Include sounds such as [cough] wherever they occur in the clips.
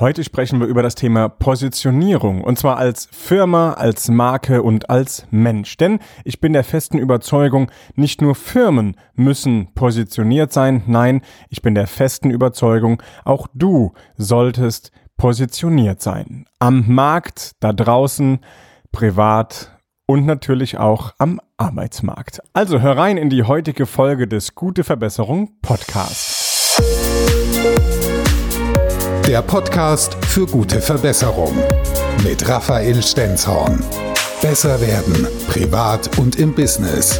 Heute sprechen wir über das Thema Positionierung und zwar als Firma, als Marke und als Mensch. Denn ich bin der festen Überzeugung, nicht nur Firmen müssen positioniert sein, nein, ich bin der festen Überzeugung, auch du solltest positioniert sein. Am Markt, da draußen, privat und natürlich auch am Arbeitsmarkt. Also hör rein in die heutige Folge des Gute Verbesserung Podcasts. Der Podcast für gute Verbesserung mit Raphael Stenzhorn. Besser werden, privat und im Business.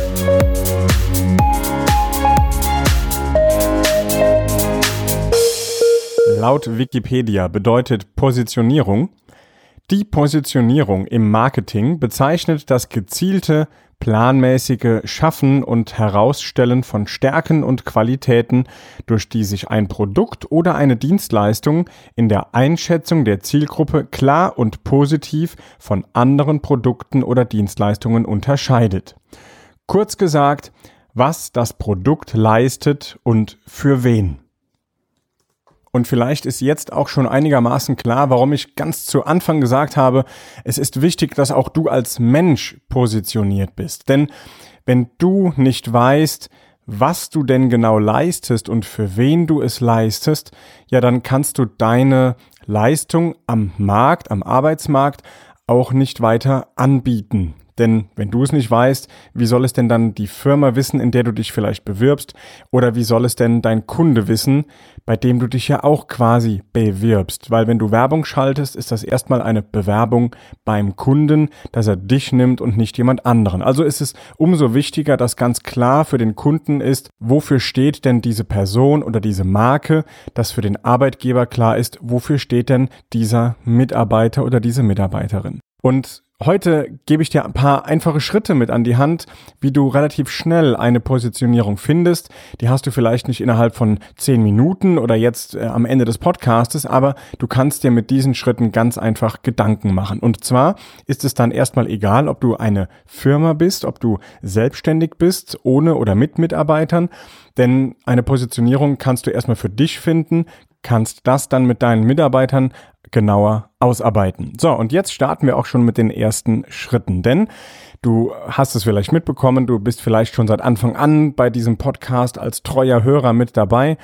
Laut Wikipedia bedeutet Positionierung die Positionierung im Marketing bezeichnet das gezielte planmäßige Schaffen und Herausstellen von Stärken und Qualitäten, durch die sich ein Produkt oder eine Dienstleistung in der Einschätzung der Zielgruppe klar und positiv von anderen Produkten oder Dienstleistungen unterscheidet. Kurz gesagt, was das Produkt leistet und für wen. Und vielleicht ist jetzt auch schon einigermaßen klar, warum ich ganz zu Anfang gesagt habe, es ist wichtig, dass auch du als Mensch positioniert bist. Denn wenn du nicht weißt, was du denn genau leistest und für wen du es leistest, ja, dann kannst du deine Leistung am Markt, am Arbeitsmarkt auch nicht weiter anbieten. Denn wenn du es nicht weißt, wie soll es denn dann die Firma wissen, in der du dich vielleicht bewirbst? Oder wie soll es denn dein Kunde wissen, bei dem du dich ja auch quasi bewirbst? Weil wenn du Werbung schaltest, ist das erstmal eine Bewerbung beim Kunden, dass er dich nimmt und nicht jemand anderen. Also ist es umso wichtiger, dass ganz klar für den Kunden ist, wofür steht denn diese Person oder diese Marke, dass für den Arbeitgeber klar ist, wofür steht denn dieser Mitarbeiter oder diese Mitarbeiterin. Und Heute gebe ich dir ein paar einfache Schritte mit an die Hand, wie du relativ schnell eine Positionierung findest. Die hast du vielleicht nicht innerhalb von zehn Minuten oder jetzt äh, am Ende des Podcastes, aber du kannst dir mit diesen Schritten ganz einfach Gedanken machen. Und zwar ist es dann erstmal egal, ob du eine Firma bist, ob du selbstständig bist, ohne oder mit Mitarbeitern. Denn eine Positionierung kannst du erstmal für dich finden, kannst das dann mit deinen Mitarbeitern genauer ausarbeiten. So, und jetzt starten wir auch schon mit den ersten Schritten, denn du hast es vielleicht mitbekommen, du bist vielleicht schon seit Anfang an bei diesem Podcast als treuer Hörer mit dabei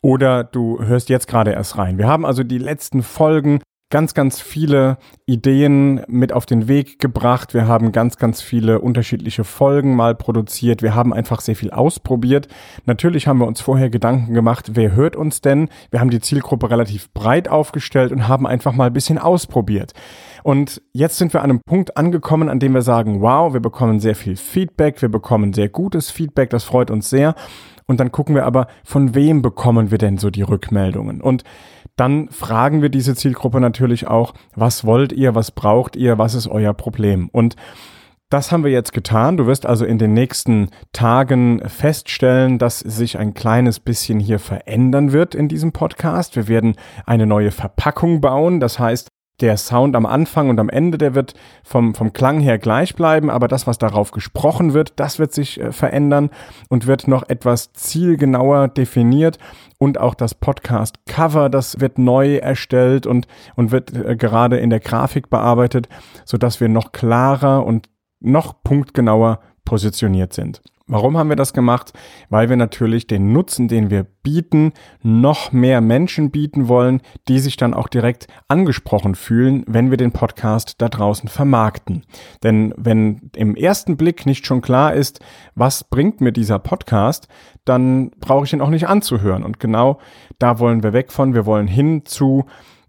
oder du hörst jetzt gerade erst rein. Wir haben also die letzten Folgen ganz, ganz viele Ideen mit auf den Weg gebracht. Wir haben ganz, ganz viele unterschiedliche Folgen mal produziert. Wir haben einfach sehr viel ausprobiert. Natürlich haben wir uns vorher Gedanken gemacht, wer hört uns denn? Wir haben die Zielgruppe relativ breit aufgestellt und haben einfach mal ein bisschen ausprobiert. Und jetzt sind wir an einem Punkt angekommen, an dem wir sagen, wow, wir bekommen sehr viel Feedback, wir bekommen sehr gutes Feedback, das freut uns sehr. Und dann gucken wir aber, von wem bekommen wir denn so die Rückmeldungen? Und dann fragen wir diese Zielgruppe natürlich auch, was wollt ihr, was braucht ihr, was ist euer Problem? Und das haben wir jetzt getan. Du wirst also in den nächsten Tagen feststellen, dass sich ein kleines bisschen hier verändern wird in diesem Podcast. Wir werden eine neue Verpackung bauen. Das heißt, der Sound am Anfang und am Ende, der wird vom, vom Klang her gleich bleiben, aber das, was darauf gesprochen wird, das wird sich äh, verändern und wird noch etwas zielgenauer definiert und auch das Podcast-Cover, das wird neu erstellt und, und wird äh, gerade in der Grafik bearbeitet, sodass wir noch klarer und noch punktgenauer positioniert sind. Warum haben wir das gemacht? Weil wir natürlich den Nutzen, den wir bieten, noch mehr Menschen bieten wollen, die sich dann auch direkt angesprochen fühlen, wenn wir den Podcast da draußen vermarkten. Denn wenn im ersten Blick nicht schon klar ist, was bringt mir dieser Podcast, dann brauche ich ihn auch nicht anzuhören. Und genau da wollen wir weg von. Wir wollen hin zu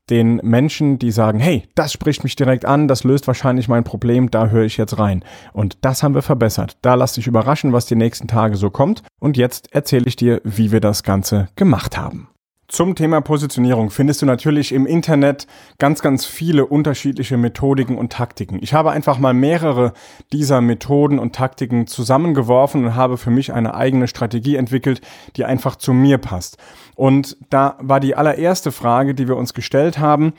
den Menschen, die sagen, hey, das spricht mich direkt an, das löst wahrscheinlich mein Problem, da höre ich jetzt rein. Und das haben wir verbessert. Da lass dich überraschen, was die nächsten Tage so kommt. Und jetzt erzähle ich dir, wie wir das Ganze gemacht haben. Zum Thema Positionierung findest du natürlich im Internet ganz, ganz viele unterschiedliche Methodiken und Taktiken. Ich habe einfach mal mehrere dieser Methoden und Taktiken zusammengeworfen und habe für mich eine eigene Strategie entwickelt, die einfach zu mir passt. Und da war die allererste Frage, die wir uns gestellt haben,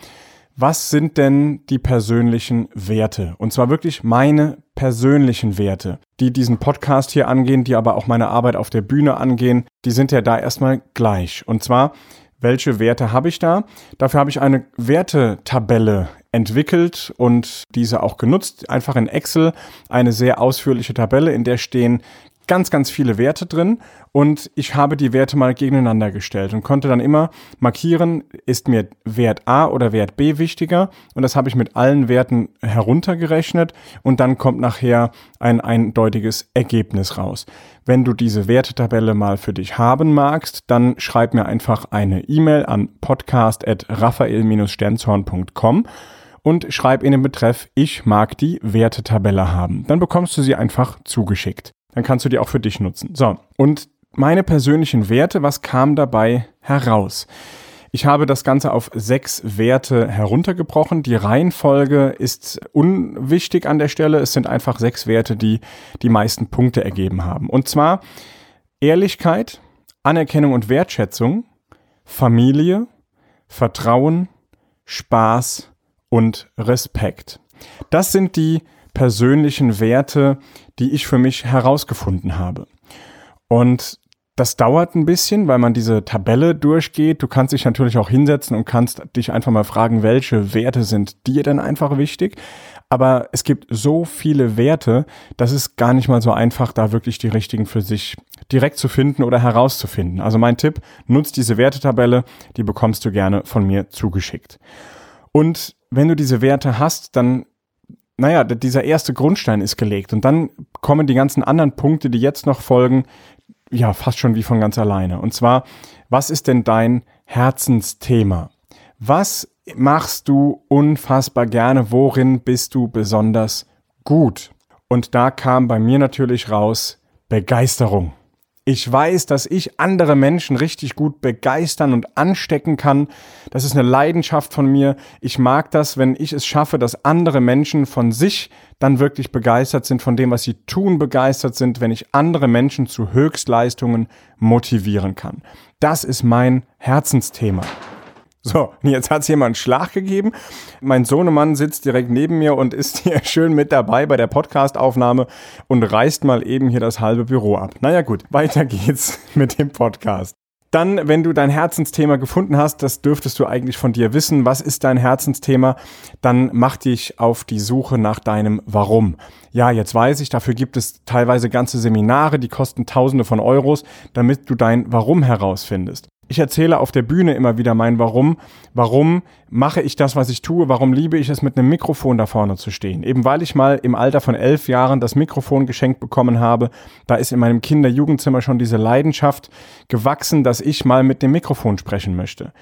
was sind denn die persönlichen Werte? Und zwar wirklich meine persönlichen Werte, die diesen Podcast hier angehen, die aber auch meine Arbeit auf der Bühne angehen, die sind ja da erstmal gleich. Und zwar, Welche Werte habe ich da? Dafür habe ich eine Wertetabelle entwickelt und diese auch genutzt. Einfach in Excel eine sehr ausführliche Tabelle, in der stehen ganz, ganz viele Werte drin und ich habe die Werte mal gegeneinander gestellt und konnte dann immer markieren, ist mir Wert A oder Wert B wichtiger und das habe ich mit allen Werten heruntergerechnet und dann kommt nachher ein eindeutiges Ergebnis raus. Wenn du diese Wertetabelle mal für dich haben magst, dann schreib mir einfach eine E-Mail an podcast.raphael-sternzorn.com und schreib in den Betreff, ich mag die Wertetabelle haben. Dann bekommst du sie einfach zugeschickt. Dann kannst du die auch für dich nutzen. So, und meine persönlichen Werte, was kam dabei heraus? Ich habe das Ganze auf sechs Werte heruntergebrochen. Die Reihenfolge ist unwichtig an der Stelle. Es sind einfach sechs Werte, die die meisten Punkte ergeben haben. Und zwar Ehrlichkeit, Anerkennung und Wertschätzung, Familie, Vertrauen, Spaß und Respekt. Das sind die persönlichen Werte, die ich für mich herausgefunden habe. Und das dauert ein bisschen, weil man diese Tabelle durchgeht. Du kannst dich natürlich auch hinsetzen und kannst dich einfach mal fragen, welche Werte sind dir denn einfach wichtig. Aber es gibt so viele Werte, das ist gar nicht mal so einfach, da wirklich die richtigen für sich direkt zu finden oder herauszufinden. Also mein Tipp, nutzt diese Wertetabelle, die bekommst du gerne von mir zugeschickt. Und wenn du diese Werte hast, dann naja, dieser erste Grundstein ist gelegt und dann kommen die ganzen anderen Punkte, die jetzt noch folgen, ja, fast schon wie von ganz alleine. Und zwar, was ist denn dein Herzensthema? Was machst du unfassbar gerne? Worin bist du besonders gut? Und da kam bei mir natürlich raus Begeisterung. Ich weiß, dass ich andere Menschen richtig gut begeistern und anstecken kann. Das ist eine Leidenschaft von mir. Ich mag das, wenn ich es schaffe, dass andere Menschen von sich dann wirklich begeistert sind, von dem, was sie tun, begeistert sind, wenn ich andere Menschen zu Höchstleistungen motivieren kann. Das ist mein Herzensthema. So, jetzt hat's jemand einen Schlag gegeben. Mein Sohnemann sitzt direkt neben mir und ist hier [laughs] schön mit dabei bei der Podcastaufnahme und reißt mal eben hier das halbe Büro ab. Naja gut, weiter geht's [laughs] mit dem Podcast. Dann, wenn du dein Herzensthema gefunden hast, das dürftest du eigentlich von dir wissen. Was ist dein Herzensthema? Dann mach dich auf die Suche nach deinem Warum. Ja, jetzt weiß ich, dafür gibt es teilweise ganze Seminare, die kosten Tausende von Euros, damit du dein Warum herausfindest. Ich erzähle auf der Bühne immer wieder mein Warum. Warum mache ich das, was ich tue? Warum liebe ich es, mit einem Mikrofon da vorne zu stehen? Eben weil ich mal im Alter von elf Jahren das Mikrofon geschenkt bekommen habe. Da ist in meinem Kinder-Jugendzimmer schon diese Leidenschaft gewachsen, dass ich mal mit dem Mikrofon sprechen möchte.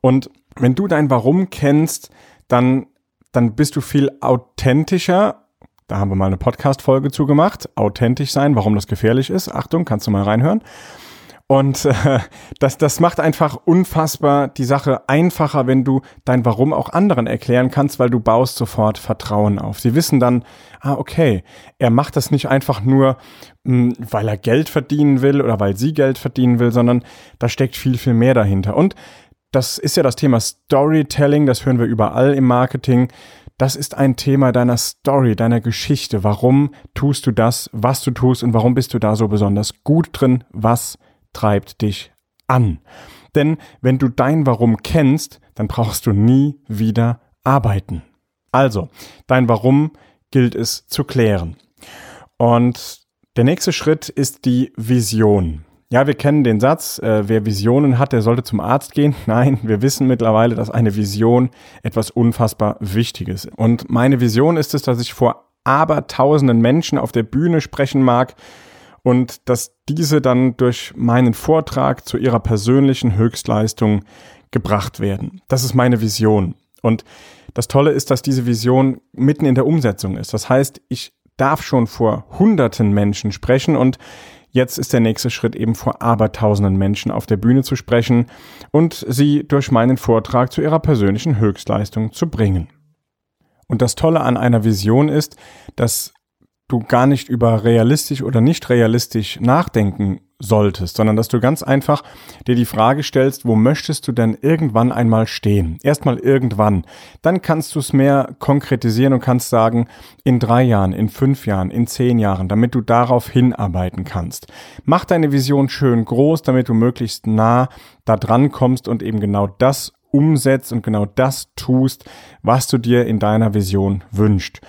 Und wenn du dein Warum kennst, dann, dann bist du viel authentischer. Da haben wir mal eine Podcast-Folge zugemacht. Authentisch sein, warum das gefährlich ist. Achtung, kannst du mal reinhören. Und äh, [laughs] das, das macht einfach unfassbar die Sache einfacher, wenn du dein Warum auch anderen erklären kannst, weil du baust sofort Vertrauen auf. Sie wissen dann, ah, okay, er macht das nicht einfach nur, mh, hm, weil er Geld verdienen will oder weil sie Geld verdienen will, sondern da steckt viel, viel mehr dahinter. Und das ist ja das Thema Storytelling, das hören wir überall im Marketing. Das ist ein Thema deiner Story, deiner Geschichte. Warum tust du das, was du tust und warum bist du da so besonders gut drin? Was treibt dich an. Denn wenn du dein Warum kennst, dann brauchst du nie wieder arbeiten. Also, dein Warum gilt es zu klären. Und der nächste Schritt ist die Vision. Ja, wir kennen den Satz, äh, wer Visionen hat, der sollte zum Arzt gehen. [laughs] Nein, wir wissen mittlerweile, dass eine Vision etwas unfassbar Wichtiges ist. Und meine Vision ist es, dass ich vor abertausenden Menschen auf der Bühne sprechen mag und dass diese dann durch meinen Vortrag zu ihrer persönlichen Höchstleistung gebracht werden. Das ist meine Vision. Und das Tolle ist, dass diese Vision mitten in der Umsetzung ist. Das heißt, ich darf schon vor hunderten Menschen sprechen und jetzt ist der nächste Schritt eben vor abertausenden Menschen auf der Bühne zu sprechen und sie durch meinen Vortrag zu ihrer persönlichen Höchstleistung zu bringen. Und das Tolle an einer Vision ist, dass du gar nicht über realistisch oder nicht realistisch nachdenken solltest, sondern dass du ganz einfach dir die Frage stellst, wo möchtest du denn irgendwann einmal stehen? Erstmal irgendwann. Dann kannst du es mehr konkretisieren und kannst sagen, in drei Jahren, in fünf Jahren, in zehn Jahren, damit du darauf hinarbeiten kannst. Mach deine Vision schön groß, damit du möglichst nah da dran kommst und eben genau das umsetzt und genau das tust, was du dir in deiner Vision wünscht.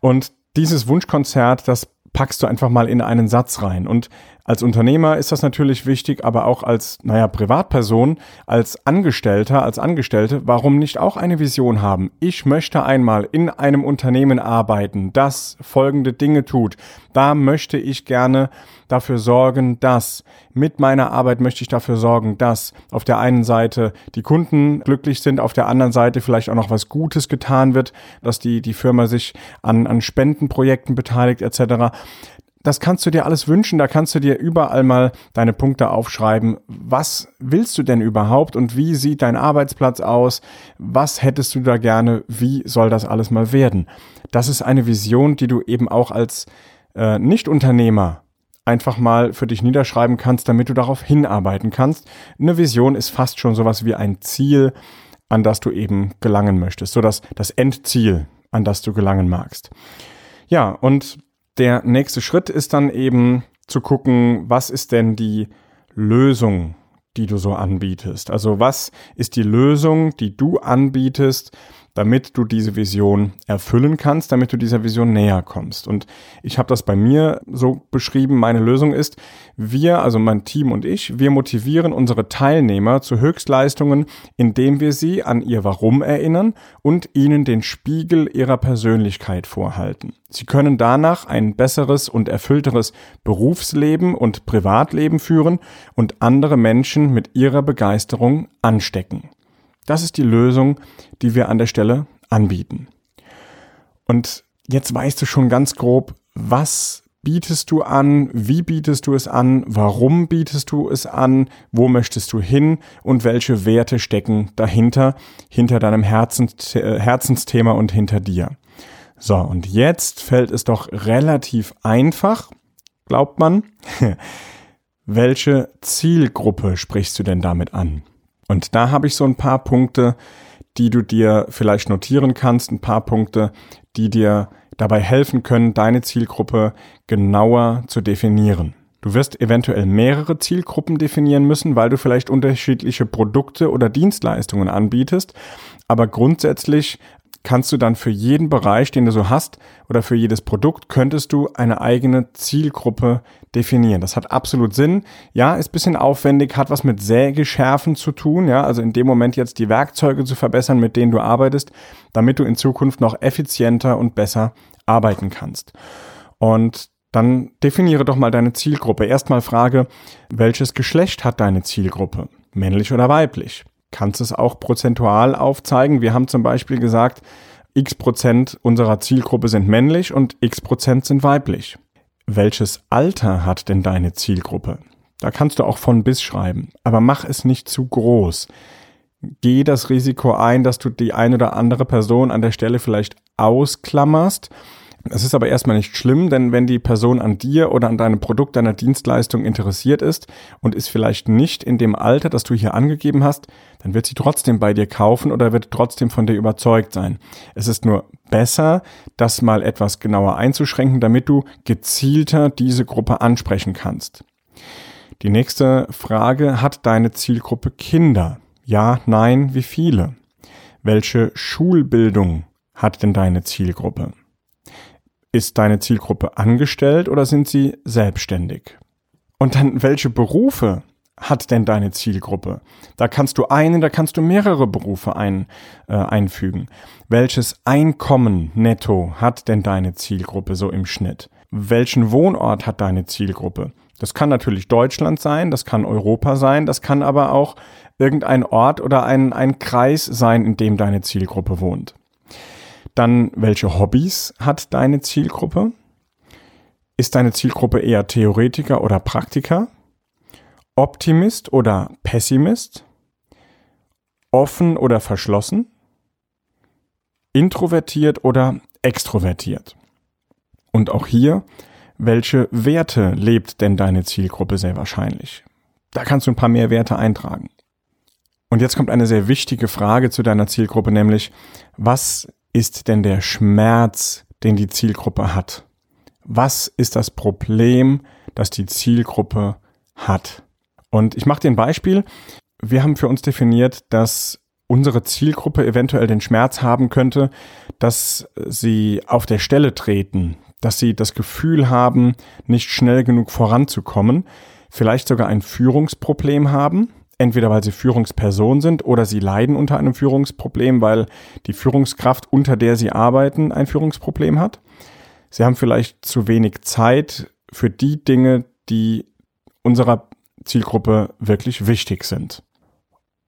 Und dieses Wunschkonzert, das packst du einfach mal in einen Satz rein. Und als Unternehmer ist das natürlich wichtig, aber auch als, naja, Privatperson, als Angestellter, als Angestellte, warum nicht auch eine Vision haben? Ich möchte einmal in einem Unternehmen arbeiten, das folgende Dinge tut. Da möchte ich gerne dafür sorgen, dass mit meiner Arbeit möchte ich dafür sorgen, dass auf der einen Seite die Kunden glücklich sind, auf der anderen Seite vielleicht auch noch was Gutes getan wird, dass die, die Firma sich an, an Spendenprojekten beteiligt etc das kannst du dir alles wünschen, da kannst du dir überall mal deine Punkte aufschreiben. Was willst du denn überhaupt und wie sieht dein Arbeitsplatz aus? Was hättest du da gerne? Wie soll das alles mal werden? Das ist eine Vision, die du eben auch als äh, Nicht-Unternehmer einfach mal für dich niederschreiben kannst, damit du darauf hinarbeiten kannst. Eine Vision ist fast schon sowas wie ein Ziel, an das du eben gelangen möchtest, so dass das Endziel, an das du gelangen magst. Ja, und der nächste Schritt ist dann eben zu gucken, was ist denn die Lösung, die du so anbietest? Also was ist die Lösung, die du anbietest, damit du diese Vision erfüllen kannst, damit du dieser Vision näher kommst. Und ich habe das bei mir so beschrieben, meine Lösung ist, wir, also mein Team und ich, wir motivieren unsere Teilnehmer zu Höchstleistungen, indem wir sie an ihr Warum erinnern und ihnen den Spiegel ihrer Persönlichkeit vorhalten. Sie können danach ein besseres und erfüllteres Berufsleben und Privatleben führen und andere Menschen mit ihrer Begeisterung anstecken. Das ist die Lösung, die wir an der Stelle anbieten. Und jetzt weißt du schon ganz grob, was bietest du an, wie bietest du es an, warum bietest du es an, wo möchtest du hin und welche Werte stecken dahinter, hinter deinem Herzens Herzensthema und hinter dir. So, und jetzt fällt es doch relativ einfach, glaubt man, [laughs] welche Zielgruppe sprichst du denn damit an? Und da habe ich so ein paar Punkte, die du dir vielleicht notieren kannst, ein paar Punkte, die dir dabei helfen können, deine Zielgruppe genauer zu definieren. Du wirst eventuell mehrere Zielgruppen definieren müssen, weil du vielleicht unterschiedliche Produkte oder Dienstleistungen anbietest. Aber grundsätzlich kannst du dann für jeden Bereich, den du so hast, oder für jedes Produkt, könntest du eine eigene Zielgruppe definieren. Das hat absolut Sinn. Ja, ist bisschen aufwendig, hat was mit Sägeschärfen zu tun, ja, also in dem Moment jetzt die Werkzeuge zu verbessern, mit denen du arbeitest, damit du in Zukunft noch effizienter und besser arbeiten kannst. Und dann definiere doch mal deine Zielgruppe. Erstmal frage, welches Geschlecht hat deine Zielgruppe? Männlich oder weiblich? Kannst es auch prozentual aufzeigen. Wir haben zum Beispiel gesagt, x Prozent unserer Zielgruppe sind männlich und x Prozent sind weiblich. Welches Alter hat denn deine Zielgruppe? Da kannst du auch von bis schreiben, aber mach es nicht zu groß. Geh das Risiko ein, dass du die eine oder andere Person an der Stelle vielleicht ausklammerst es ist aber erstmal nicht schlimm, denn wenn die Person an dir oder an deinem Produkt, deiner Dienstleistung interessiert ist und ist vielleicht nicht in dem Alter, das du hier angegeben hast, dann wird sie trotzdem bei dir kaufen oder wird trotzdem von dir überzeugt sein. Es ist nur besser, das mal etwas genauer einzuschränken, damit du gezielter diese Gruppe ansprechen kannst. Die nächste Frage, hat deine Zielgruppe Kinder? Ja, nein, wie viele? Welche Schulbildung hat denn deine Zielgruppe? Ist deine Zielgruppe angestellt oder sind sie selbstständig? Und dann, welche Berufe hat denn deine Zielgruppe? Da kannst du einen, da kannst du mehrere Berufe ein, äh, einfügen. Welches Einkommen netto hat denn deine Zielgruppe so im Schnitt? Welchen Wohnort hat deine Zielgruppe? Das kann natürlich Deutschland sein, das kann Europa sein, das kann aber auch irgendein Ort oder ein, ein Kreis sein, in dem deine Zielgruppe wohnt. Dann, welche Hobbys hat deine Zielgruppe? Ist deine Zielgruppe eher Theoretiker oder Praktiker? Optimist oder Pessimist? Offen oder verschlossen? Introvertiert oder extrovertiert? Und auch hier, welche Werte lebt denn deine Zielgruppe sehr wahrscheinlich? Da kannst du ein paar mehr Werte eintragen. Und jetzt kommt eine sehr wichtige Frage zu deiner Zielgruppe, nämlich, was ist denn der Schmerz, den die Zielgruppe hat? Was ist das Problem, das die Zielgruppe hat? Und ich mache dir ein Beispiel. Wir haben für uns definiert, dass unsere Zielgruppe eventuell den Schmerz haben könnte, dass sie auf der Stelle treten, dass sie das Gefühl haben, nicht schnell genug voranzukommen, vielleicht sogar ein Führungsproblem haben, entweder weil sie Führungsperson sind oder sie leiden unter einem Führungsproblem, weil die Führungskraft, unter der sie arbeiten, ein Führungsproblem hat. Sie haben vielleicht zu wenig Zeit für die Dinge, die unserer Zielgruppe wirklich wichtig sind.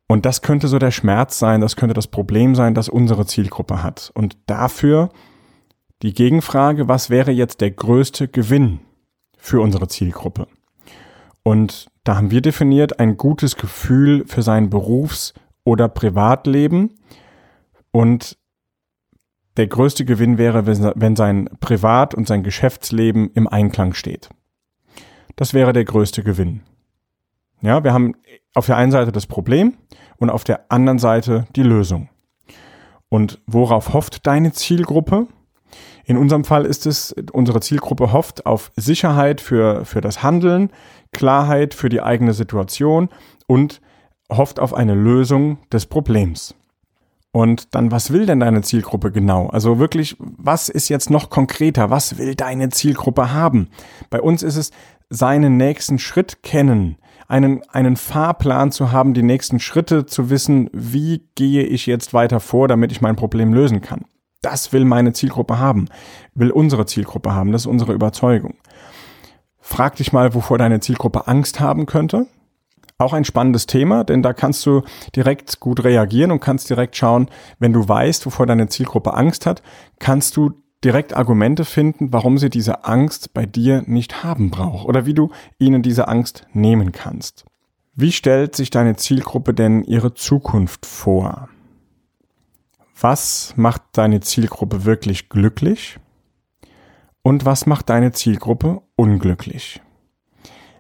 Und das könnte so der Schmerz sein, das könnte das Problem sein, das unsere Zielgruppe hat. Und dafür die Gegenfrage, was wäre jetzt der größte Gewinn für unsere Zielgruppe? Und da haben wir definiert ein gutes Gefühl für sein Berufs- oder Privatleben. Und der größte Gewinn wäre, wenn sein Privat- und sein Geschäftsleben im Einklang steht. Das wäre der größte Gewinn. Ja, wir haben auf der einen Seite das Problem und auf der anderen Seite die Lösung. Und worauf hofft deine Zielgruppe? In unserem Fall ist es, unsere Zielgruppe hofft auf Sicherheit für, für das Handeln, Klarheit für die eigene Situation und hofft auf eine Lösung des Problems. Und dann, was will denn deine Zielgruppe genau? Also wirklich, was ist jetzt noch konkreter? Was will deine Zielgruppe haben? Bei uns ist es seinen nächsten Schritt kennen, einen, einen Fahrplan zu haben, die nächsten Schritte zu wissen, wie gehe ich jetzt weiter vor, damit ich mein Problem lösen kann. Das will meine Zielgruppe haben, will unsere Zielgruppe haben, das ist unsere Überzeugung. Frag dich mal, wovor deine Zielgruppe Angst haben könnte. Auch ein spannendes Thema, denn da kannst du direkt gut reagieren und kannst direkt schauen, wenn du weißt, wovor deine Zielgruppe Angst hat, kannst du direkt Argumente finden, warum sie diese Angst bei dir nicht haben braucht oder wie du ihnen diese Angst nehmen kannst. Wie stellt sich deine Zielgruppe denn ihre Zukunft vor? Was macht deine Zielgruppe wirklich glücklich? Und was macht deine Zielgruppe unglücklich?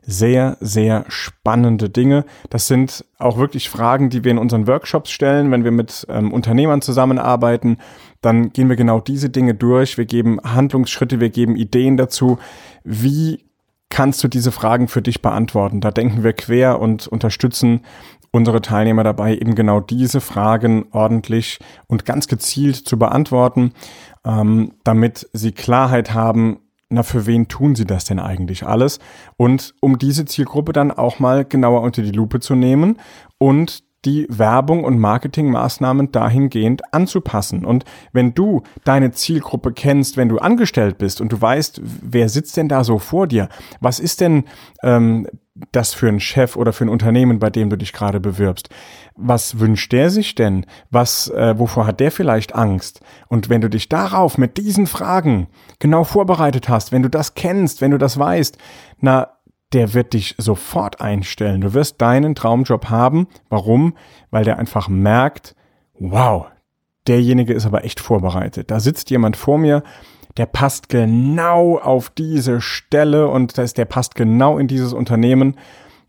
Sehr, sehr spannende Dinge. Das sind auch wirklich Fragen, die wir in unseren Workshops stellen, wenn wir mit ähm, Unternehmern zusammenarbeiten. Dann gehen wir genau diese Dinge durch. Wir geben Handlungsschritte, wir geben Ideen dazu. Wie kannst du diese Fragen für dich beantworten? Da denken wir quer und unterstützen unsere Teilnehmer dabei, eben genau diese Fragen ordentlich und ganz gezielt zu beantworten, ähm, damit sie Klarheit haben, na, für wen tun sie das denn eigentlich alles? Und um diese Zielgruppe dann auch mal genauer unter die Lupe zu nehmen und die Werbung und Marketingmaßnahmen dahingehend anzupassen. Und wenn du deine Zielgruppe kennst, wenn du angestellt bist und du weißt, wer sitzt denn da so vor dir, was ist denn ähm, das für ein Chef oder für ein Unternehmen, bei dem du dich gerade bewirbst? Was wünscht der sich denn? Was, äh, wovor hat der vielleicht Angst? Und wenn du dich darauf mit diesen Fragen genau vorbereitet hast, wenn du das kennst, wenn du das weißt, na, der wird dich sofort einstellen. Du wirst deinen Traumjob haben. Warum? Weil der einfach merkt, wow, derjenige ist aber echt vorbereitet. Da sitzt jemand vor mir, der passt genau auf diese Stelle und das, der passt genau in dieses Unternehmen.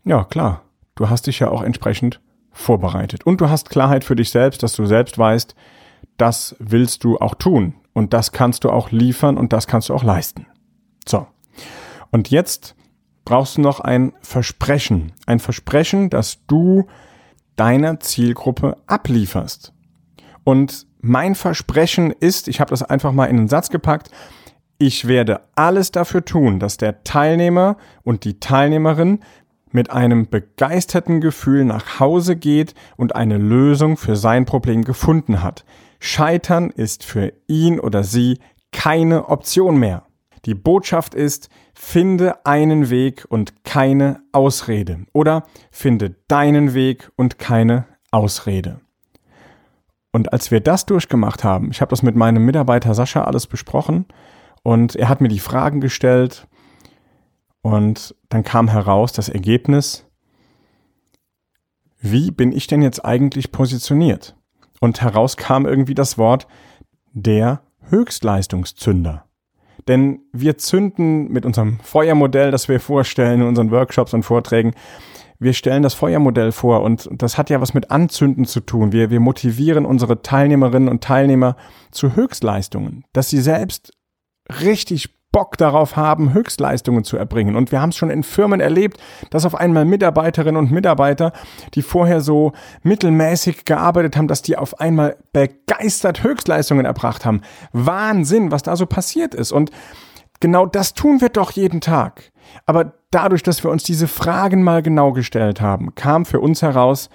Ja, klar. Du hast dich ja auch entsprechend vorbereitet. Und du hast Klarheit für dich selbst, dass du selbst weißt, das willst du auch tun. Und das kannst du auch liefern und das kannst du auch leisten. So. Und jetzt brauchst du noch ein Versprechen. Ein Versprechen, dass du deiner Zielgruppe ablieferst. Und mein Versprechen ist, ich habe das einfach mal in den Satz gepackt, ich werde alles dafür tun, dass der Teilnehmer und die Teilnehmerin mit einem begeisterten Gefühl nach Hause geht und eine Lösung für sein Problem gefunden hat. Scheitern ist für ihn oder sie keine Option mehr. Die Botschaft ist, finde einen Weg und keine Ausrede. Oder finde deinen Weg und keine Ausrede. Und als wir das durchgemacht haben, ich habe das mit meinem Mitarbeiter Sascha alles besprochen und er hat mir die Fragen gestellt und dann kam heraus das Ergebnis, wie bin ich denn jetzt eigentlich positioniert? Und heraus kam irgendwie das Wort der Höchstleistungszünder Denn wir zünden mit unserem Feuermodell, das wir vorstellen in unseren Workshops und Vorträgen, wir stellen das Feuermodell vor und das hat ja was mit Anzünden zu tun. Wir, wir motivieren unsere Teilnehmerinnen und Teilnehmer zu Höchstleistungen, dass sie selbst richtig Bock darauf haben, Höchstleistungen zu erbringen. Und wir haben es schon in Firmen erlebt, dass auf einmal Mitarbeiterinnen und Mitarbeiter, die vorher so mittelmäßig gearbeitet haben, dass die auf einmal begeistert Höchstleistungen erbracht haben. Wahnsinn, was da so passiert ist. Und genau das tun wir doch jeden Tag. Aber dadurch, dass wir uns diese Fragen mal genau gestellt haben, kam für uns heraus,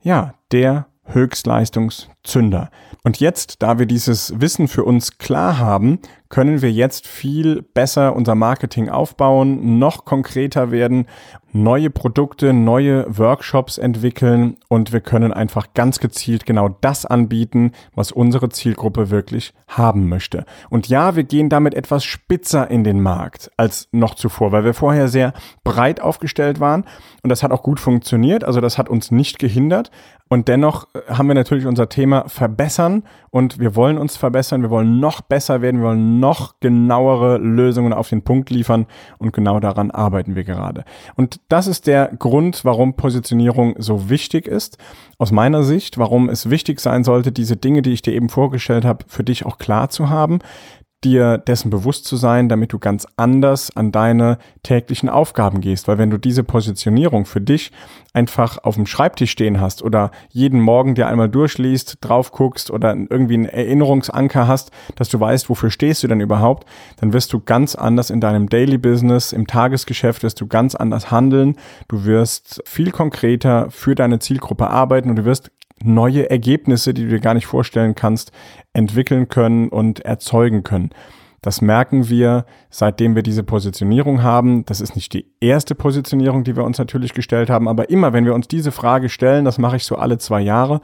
ja, der Höchstleistungszünder. Und jetzt, da wir dieses Wissen für uns klar haben, können wir jetzt viel besser unser Marketing aufbauen, noch konkreter werden, neue Produkte, neue Workshops entwickeln und wir können einfach ganz gezielt genau das anbieten, was unsere Zielgruppe wirklich haben möchte. Und ja, wir gehen damit etwas spitzer in den Markt als noch zuvor, weil wir vorher sehr breit aufgestellt waren und das hat auch gut funktioniert, also das hat uns nicht gehindert, und dennoch äh, haben wir natürlich unser Thema verbessern und wir wollen uns verbessern, wir wollen noch besser werden, wir wollen noch genauere Lösungen auf den Punkt liefern und genau daran arbeiten wir gerade. Und das ist der Grund, warum Positionierung so wichtig ist. Aus meiner Sicht, warum es wichtig sein sollte, diese Dinge, die ich dir eben vorgestellt habe, für dich auch klar zu haben dir dessen bewusst zu sein, damit du ganz anders an deine täglichen Aufgaben gehst. Weil wenn du diese Positionierung für dich einfach auf dem Schreibtisch stehen hast oder jeden Morgen dir einmal durchliest, drauf guckst oder irgendwie einen Erinnerungsanker hast, dass du weißt, wofür stehst du denn überhaupt, dann wirst du ganz anders in deinem Daily Business, im Tagesgeschäft wirst du ganz anders handeln. Du wirst viel konkreter für deine Zielgruppe arbeiten und du wirst neue Ergebnisse, die du dir gar nicht vorstellen kannst, entwickeln können und erzeugen können. Das merken wir, seitdem wir diese Positionierung haben. Das ist nicht die erste Positionierung, die wir uns natürlich gestellt haben, aber immer, wenn wir uns diese Frage stellen, das mache ich so alle zwei Jahre,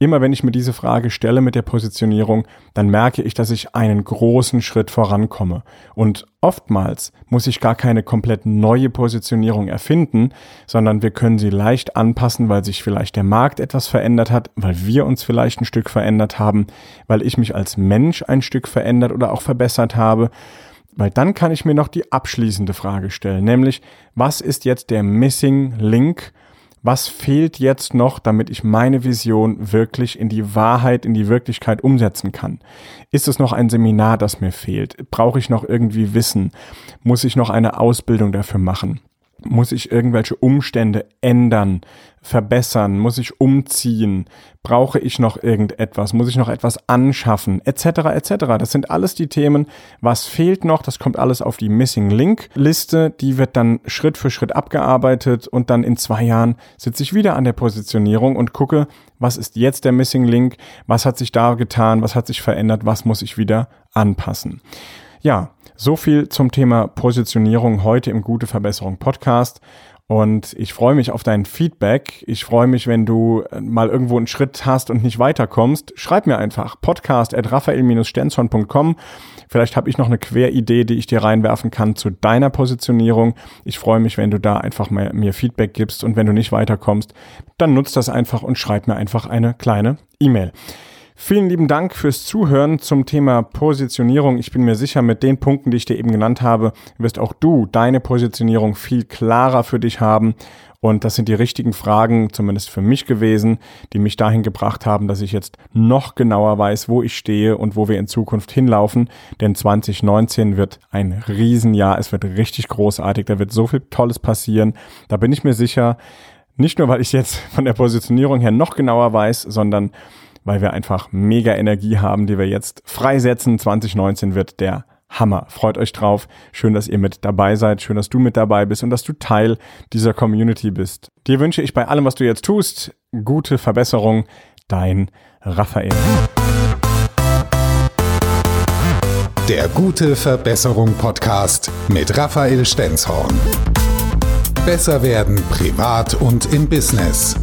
Immer wenn ich mir diese Frage stelle mit der Positionierung, dann merke ich, dass ich einen großen Schritt vorankomme. Und oftmals muss ich gar keine komplett neue Positionierung erfinden, sondern wir können sie leicht anpassen, weil sich vielleicht der Markt etwas verändert hat, weil wir uns vielleicht ein Stück verändert haben, weil ich mich als Mensch ein Stück verändert oder auch verbessert habe. Weil dann kann ich mir noch die abschließende Frage stellen, nämlich was ist jetzt der Missing Link was fehlt jetzt noch, damit ich meine Vision wirklich in die Wahrheit, in die Wirklichkeit umsetzen kann? Ist es noch ein Seminar, das mir fehlt? Brauche ich noch irgendwie Wissen? Muss ich noch eine Ausbildung dafür machen? Muss ich irgendwelche Umstände ändern, verbessern? Muss ich umziehen? Brauche ich noch irgendetwas? Muss ich noch etwas anschaffen? Etc. etc. Das sind alles die Themen. Was fehlt noch? Das kommt alles auf die Missing Link Liste. Die wird dann Schritt für Schritt abgearbeitet und dann in zwei Jahren sitze ich wieder an der Positionierung und gucke, was ist jetzt der Missing Link? Was hat sich da getan? Was hat sich verändert? Was muss ich wieder anpassen? Ja, so viel zum Thema Positionierung heute im Gute Verbesserung Podcast. Und ich freue mich auf dein Feedback. Ich freue mich, wenn du äh, mal irgendwo einen Schritt hast und nicht weiterkommst. Schreib mir einfach podcast at raphael-stenzhorn.com. Vielleicht habe ich noch eine Queridee, die ich dir reinwerfen kann zu deiner Positionierung. Ich freue mich, wenn du da einfach mal mir Feedback gibst. Und wenn du nicht weiterkommst, dann nutzt das einfach und schreib mir einfach eine kleine E-Mail. Vielen lieben Dank fürs Zuhören zum Thema Positionierung. Ich bin mir sicher, mit den Punkten, die ich dir eben genannt habe, wirst auch du deine Positionierung viel klarer für dich haben. Und das sind die richtigen Fragen, zumindest für mich gewesen, die mich dahin gebracht haben, dass ich jetzt noch genauer weiß, wo ich stehe und wo wir in Zukunft hinlaufen. Denn 2019 wird ein Riesenjahr. Es wird richtig großartig. Da wird so viel Tolles passieren. Da bin ich mir sicher. Nicht nur, weil ich jetzt von der Positionierung her noch genauer weiß, sondern weil wir einfach mega Energie haben, die wir jetzt freisetzen. 2019 wird der Hammer. Freut euch drauf. Schön, dass ihr mit dabei seid. Schön, dass du mit dabei bist und dass du Teil dieser Community bist. Dir wünsche ich bei allem, was du jetzt tust, gute Verbesserung. Dein Raphael. Der gute Verbesserung Podcast mit Raphael Stenzhorn. Besser werden privat und im Business.